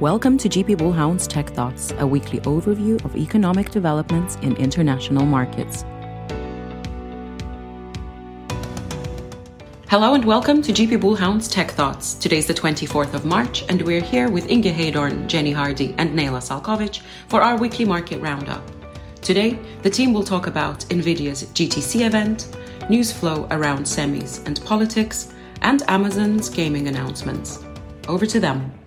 Welcome to GP Bullhound's Tech Thoughts, a weekly overview of economic developments in international markets. Hello and welcome to GP Bullhound's Tech Thoughts. Today's the 24th of March, and we're here with Inge Heydorn, Jenny Hardy, and Nejla Salkovic for our weekly market roundup. Today, the team will talk about NVIDIA's GTC event, news flow around semis and politics, and Amazon's gaming announcements. Over to them.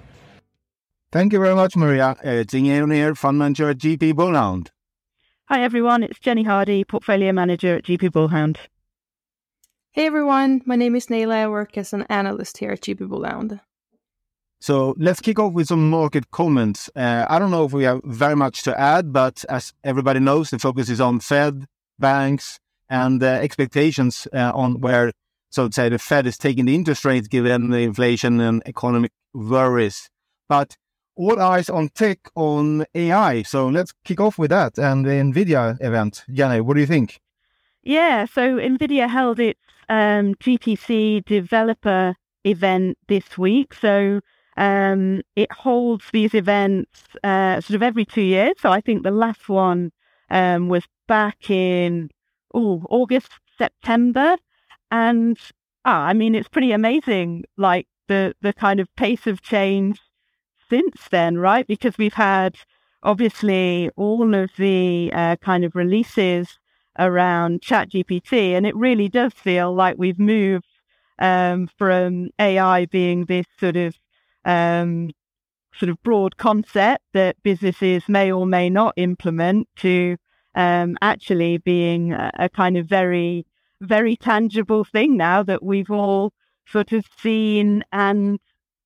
Thank you very much, Maria. It's Inge here, Fund Manager at GP Bullhound. Hi, everyone. It's Jenny Hardy, Portfolio Manager at GP Bullhound. Hey, everyone. My name is Nejla. I work as an analyst here at GP Bullhound. So let's kick off with some market comments. Uh, I don't know if we have very much to add, but as everybody knows, the focus is on Fed, banks, and uh, expectations uh, on where, so to say, the Fed is taking the interest rates given the inflation and economic worries. But all eyes on tech on AI. So let's kick off with that and the NVIDIA event. Jenny, what do you think? Yeah, so NVIDIA held its um, GTC developer event this week. So um, it holds these events uh, sort of every two years. So I think the last one um, was back in ooh, August, September. And ah, I mean, it's pretty amazing, like the, the kind of pace of change since then, right? Because we've had obviously all of the uh, kind of releases around ChatGPT, and it really does feel like we've moved um, from AI being this sort of um, sort of broad concept that businesses may or may not implement to um, actually being a, a, kind of very, very tangible thing now that we've all sort of seen and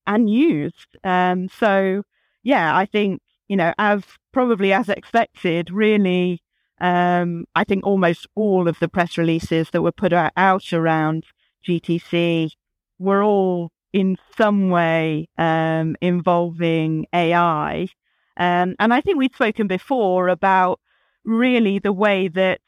and used. Um, so yeah, I think you know, as probably as expected, really, um, I think almost all of the press releases that were put out around GTC were all in some way um, involving AI. Um, and I think we've spoken before about really the way that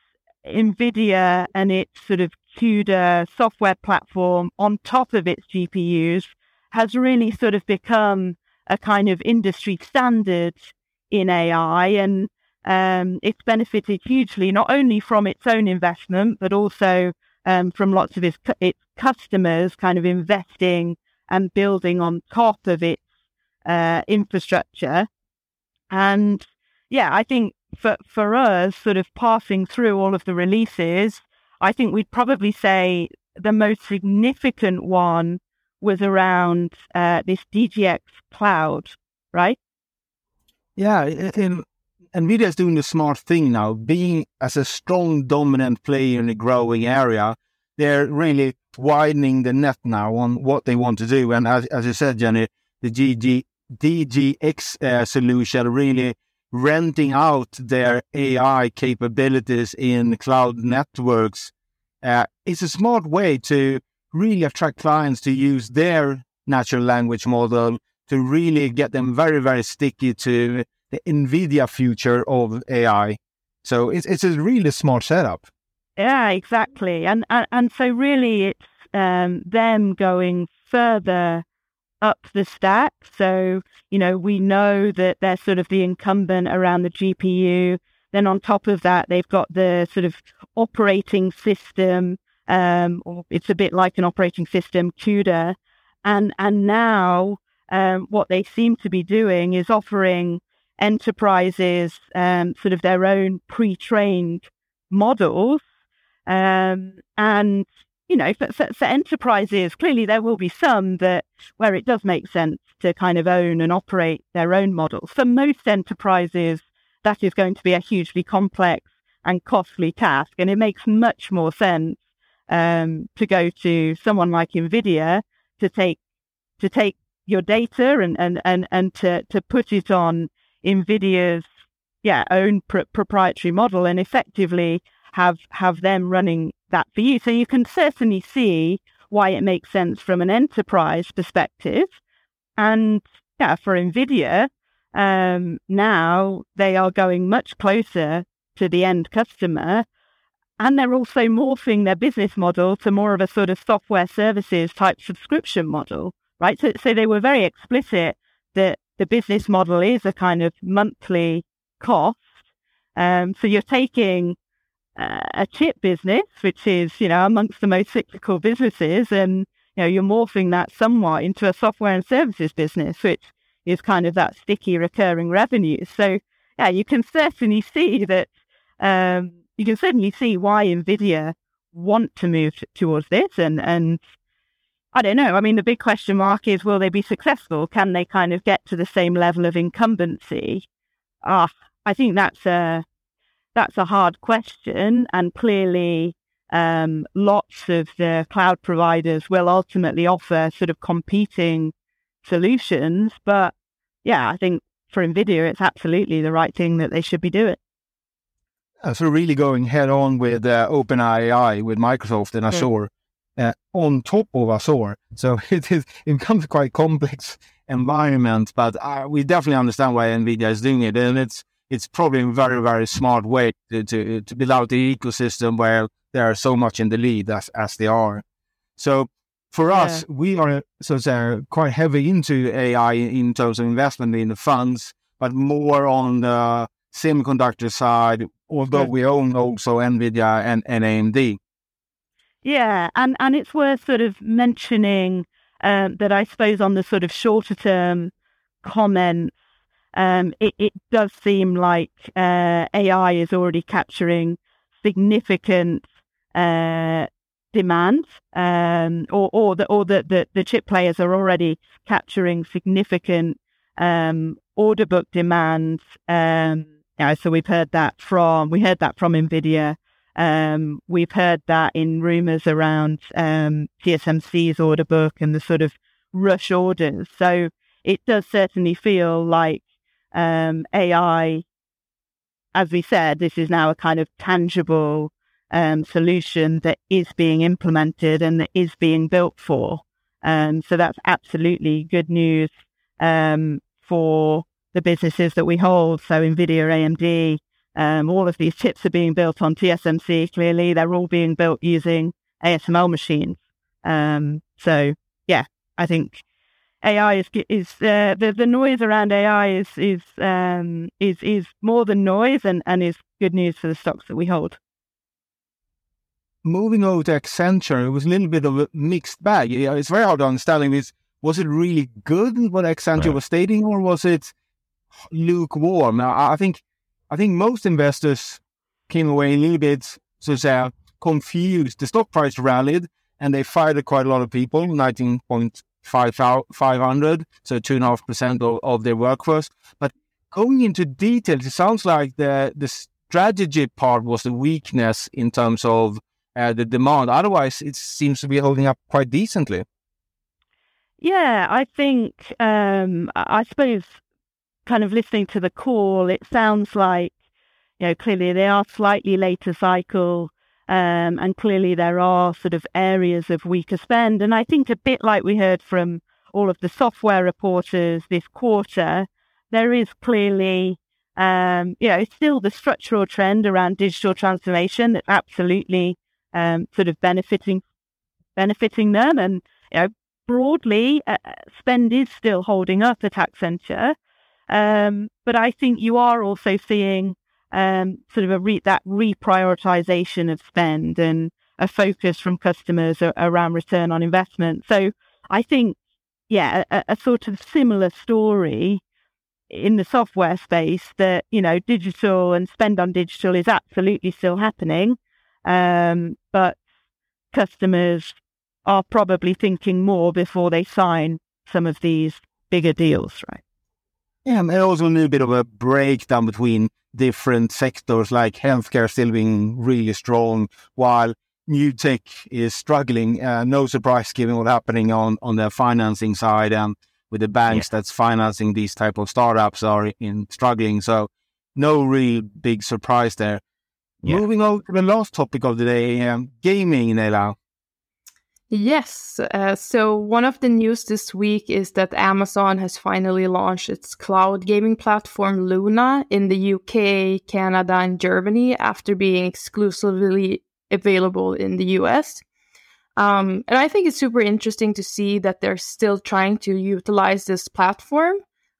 NVIDIA and its sort of CUDA software platform on top of its GPUs has really sort of become a kind of industry standard in AI. And um, it's benefited hugely, not only from its own investment, but also um, from lots of its, its customers kind of investing and building on top of its uh, infrastructure. And yeah, I think for, for us, sort of passing through all of the releases, I think we'd probably say the most significant one was around uh, this DGX cloud, right? Yeah, and Nvidia is doing the smart thing now, being as a strong dominant player in a growing area. They're really widening the net now on what they want to do, and as, as you said, Jenny, the GG, DGX uh, solution really renting out their AI capabilities in cloud networks. Uh, it's a smart way to really attract clients to use their natural language model to really get them very, very sticky to the NVIDIA future of AI. So it's, it's a really smart setup. Yeah, exactly. And, and, and so really it's um, them going further up the stack. So, you know, we know that they're sort of the incumbent around the GPU. Then on top of that, they've got the sort of operating system um, or it's a bit like an operating system, CUDA. And, and now um, what they seem to be doing is offering enterprises um, sort of their own pre-trained models. Um, and, you know, for, for, for, enterprises, clearly there will be some that where it does make sense to kind of own and operate their own models. For most enterprises, that is going to be a hugely complex and costly task. And it makes much more sense um, to go to someone like NVIDIA to take to take your data and and and, and to to put it on NVIDIA's yeah own pr- proprietary model and effectively have have them running that for you. So you can certainly see why it makes sense from an enterprise perspective, and yeah, for NVIDIA. Um, now they are going much closer to the end customer and they're also morphing their business model to more of a sort of software services type subscription model, right? So, so they were very explicit that the business model is a kind of monthly cost. Um, so you're taking uh, a chip business, which is, you know, amongst the most cyclical businesses, and, you know, you're morphing that somewhat into a software and services business, which is kind of that sticky recurring revenue. So, yeah, you can certainly see that, um, you can certainly see why NVIDIA want to move towards this and, and I don't know. I mean, the big question mark is will they be successful? Can they kind of get to the same level of incumbency? Ah, I think that's a that's a hard question, and clearly, um, lots of the cloud providers will ultimately offer sort of competing solutions. But yeah, I think for Nvidia, it's absolutely the right thing that they should be doing. Uh, so really going head on with uh, OpenAI with Microsoft and Azure uh, on top of Azure. So it is it becomes quite complex environment, but uh, we definitely understand why NVIDIA is doing it, and it's it's probably a very very smart way to to, to build out the ecosystem where they are so much in the lead as as they are. So for yeah. us, we are so say, quite heavy into AI in terms of investment in the funds, but more on the semiconductor side. Although we own also Nvidia and, and AMD. Yeah, and and it's worth sort of mentioning um, that I suppose on the sort of shorter term comments, um, it, it does seem like uh, AI is already capturing significant uh, demand, um, or or the or the, the, the chip players are already capturing significant um, order book demand. Yeah, so we've heard that from we heard that from Nvidia. Um, we've heard that in rumors around um, TSMC's order book and the sort of rush orders. So it does certainly feel like um, AI, as we said, this is now a kind of tangible um, solution that is being implemented and that is being built for. Um, so that's absolutely good news um, for the businesses that we hold. So NVIDIA, AMD, um, all of these chips are being built on TSMC. Clearly, they're all being built using ASML machines. Um, so, yeah, I think AI is is uh, the the noise around AI is is um, is is more than noise and, and is good news for the stocks that we hold. Moving over to Accenture, it was a little bit of a mixed bag. It's very hard to understand. Is was it really good what Accenture right. was stating, or was it lukewarm? I think I think most investors came away a little bit, so to say, confused. The stock price rallied and they fired quite a lot of people, 19.500, so 2.5% of, of their workforce. But going into details, it sounds like the, the strategy part was the weakness in terms of uh, the demand. Otherwise, it seems to be holding up quite decently. Yeah, I think, um, I suppose kind of listening to the call, it sounds like, you know, clearly they are slightly later cycle. Um, and clearly there are sort of areas of weaker spend. And I think a bit like we heard from all of the software reporters this quarter, there is clearly, um, you know, it's still the structural trend around digital transformation that's absolutely um, sort of benefiting benefiting them. And you know, broadly, uh, spend is still holding up at Accenture. Um, but I think you are also seeing um, sort of a re- that reprioritization of spend and a focus from customers a- around return on investment. So I think, yeah, a, a, sort of similar story in the software space that, you know, digital and spend on digital is absolutely still happening. Um, but customers are probably thinking more before they sign some of these bigger deals, right? Yeah, and also a little bit of a breakdown between different sectors, like healthcare still being really strong, while new tech is struggling. Uh, no surprise given what's happening on, on the financing side and with the banks yeah. that's financing these type of startups are in struggling. So no real big surprise there. Yeah. Moving on to the last topic of the day, um, gaming, Nejla. Yes. Uh, so, one of the news this week is that Amazon has finally launched its cloud gaming platform Luna in the UK, Canada, and Germany after being exclusively available in the US. Um, and I think it's super interesting to see that they're still trying to utilize this platform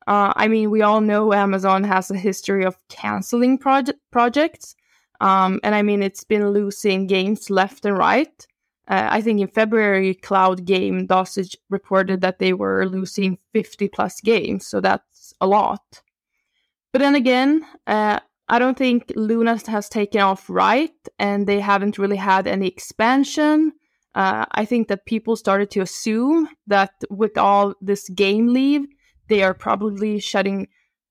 Uh, I mean, we all know Amazon has a history of canceling project projects, um, and I mean, it's been losing games left and right. Uh, I think in February, Cloud Game Dosage reported that they were losing 50 plus games, so that's a lot. But then again, uh, I don't think Luna has taken off right, and they haven't really had any expansion. Uh, I think that people started to assume that with all this game leave, they are probably shutting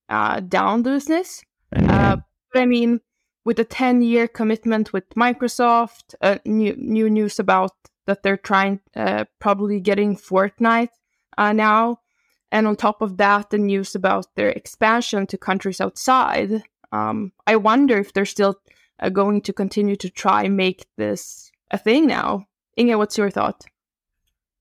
uh, down the business. Uh, but I mean, with a 10 year commitment with Microsoft, uh, new, new news about that they're trying, uh, probably getting Fortnite uh, now. And on top of that, the news about their expansion to countries outside. Um, I wonder if they're still uh, going to continue to try make this a thing now. Inge, what's your thought?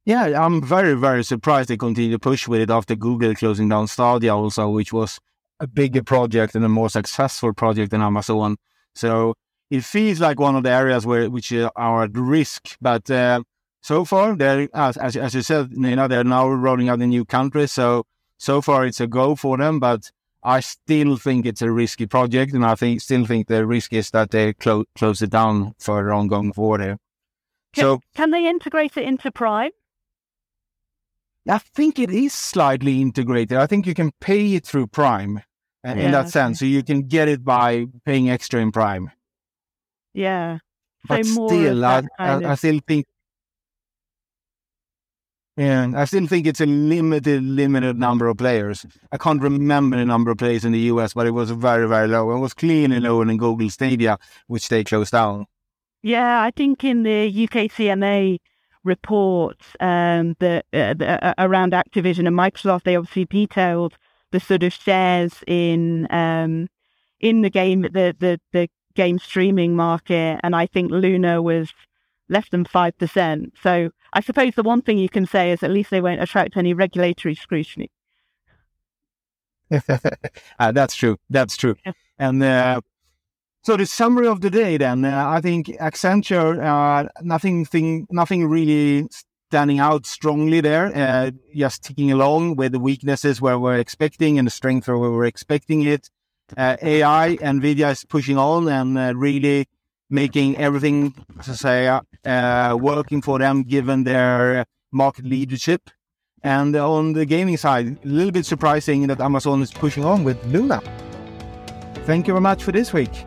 Yeah, I'm very, very surprised they continue to push with it after Google closing down Stadia also, which was a bigger project and a more successful project than Amazon. So it feels like one of the areas where which are at risk. But uh, so far, they're as, as, as you said, you know, they're now rolling out in new countries. So so far, it's a go for them. But I still think it's a risky project, and I think still think the risk is that they clo- close it down further on going forward. Here. Can, so can they integrate it into Prime? I think it is slightly integrated. I think you can pay it through Prime yeah, in that sense. So you can get it by paying extra in Prime. Yeah. But so still, I, I, I, still think. Yeah, I still think it's a limited, limited number of players. I can't remember the number of players in the US, but it was very, very low. It was clearly lower than Google Stadia, which they closed down. Yeah, I think in the UKCMA report um, the, uh, the, uh, around Activision and Microsoft, they obviously detailed the sort of shares in um, in the game, the, the the game streaming market, and I think Luna was less than five percent. So I suppose the one thing you can say is at least they won't attract any regulatory scrutiny. uh, that's true. That's true. Yeah. And uh, so the summary of the day, then, uh, I think Accenture, uh, nothing, thing, nothing really standing out strongly there, uh, just ticking along with the weaknesses where we're expecting and the strength where we're expecting it. Uh, AI, NVIDIA is pushing on and uh, really making everything, to say, uh, working for them given their market leadership. And on the gaming side, a little bit surprising that Amazon is pushing on with Luna. Thank you very much for this week.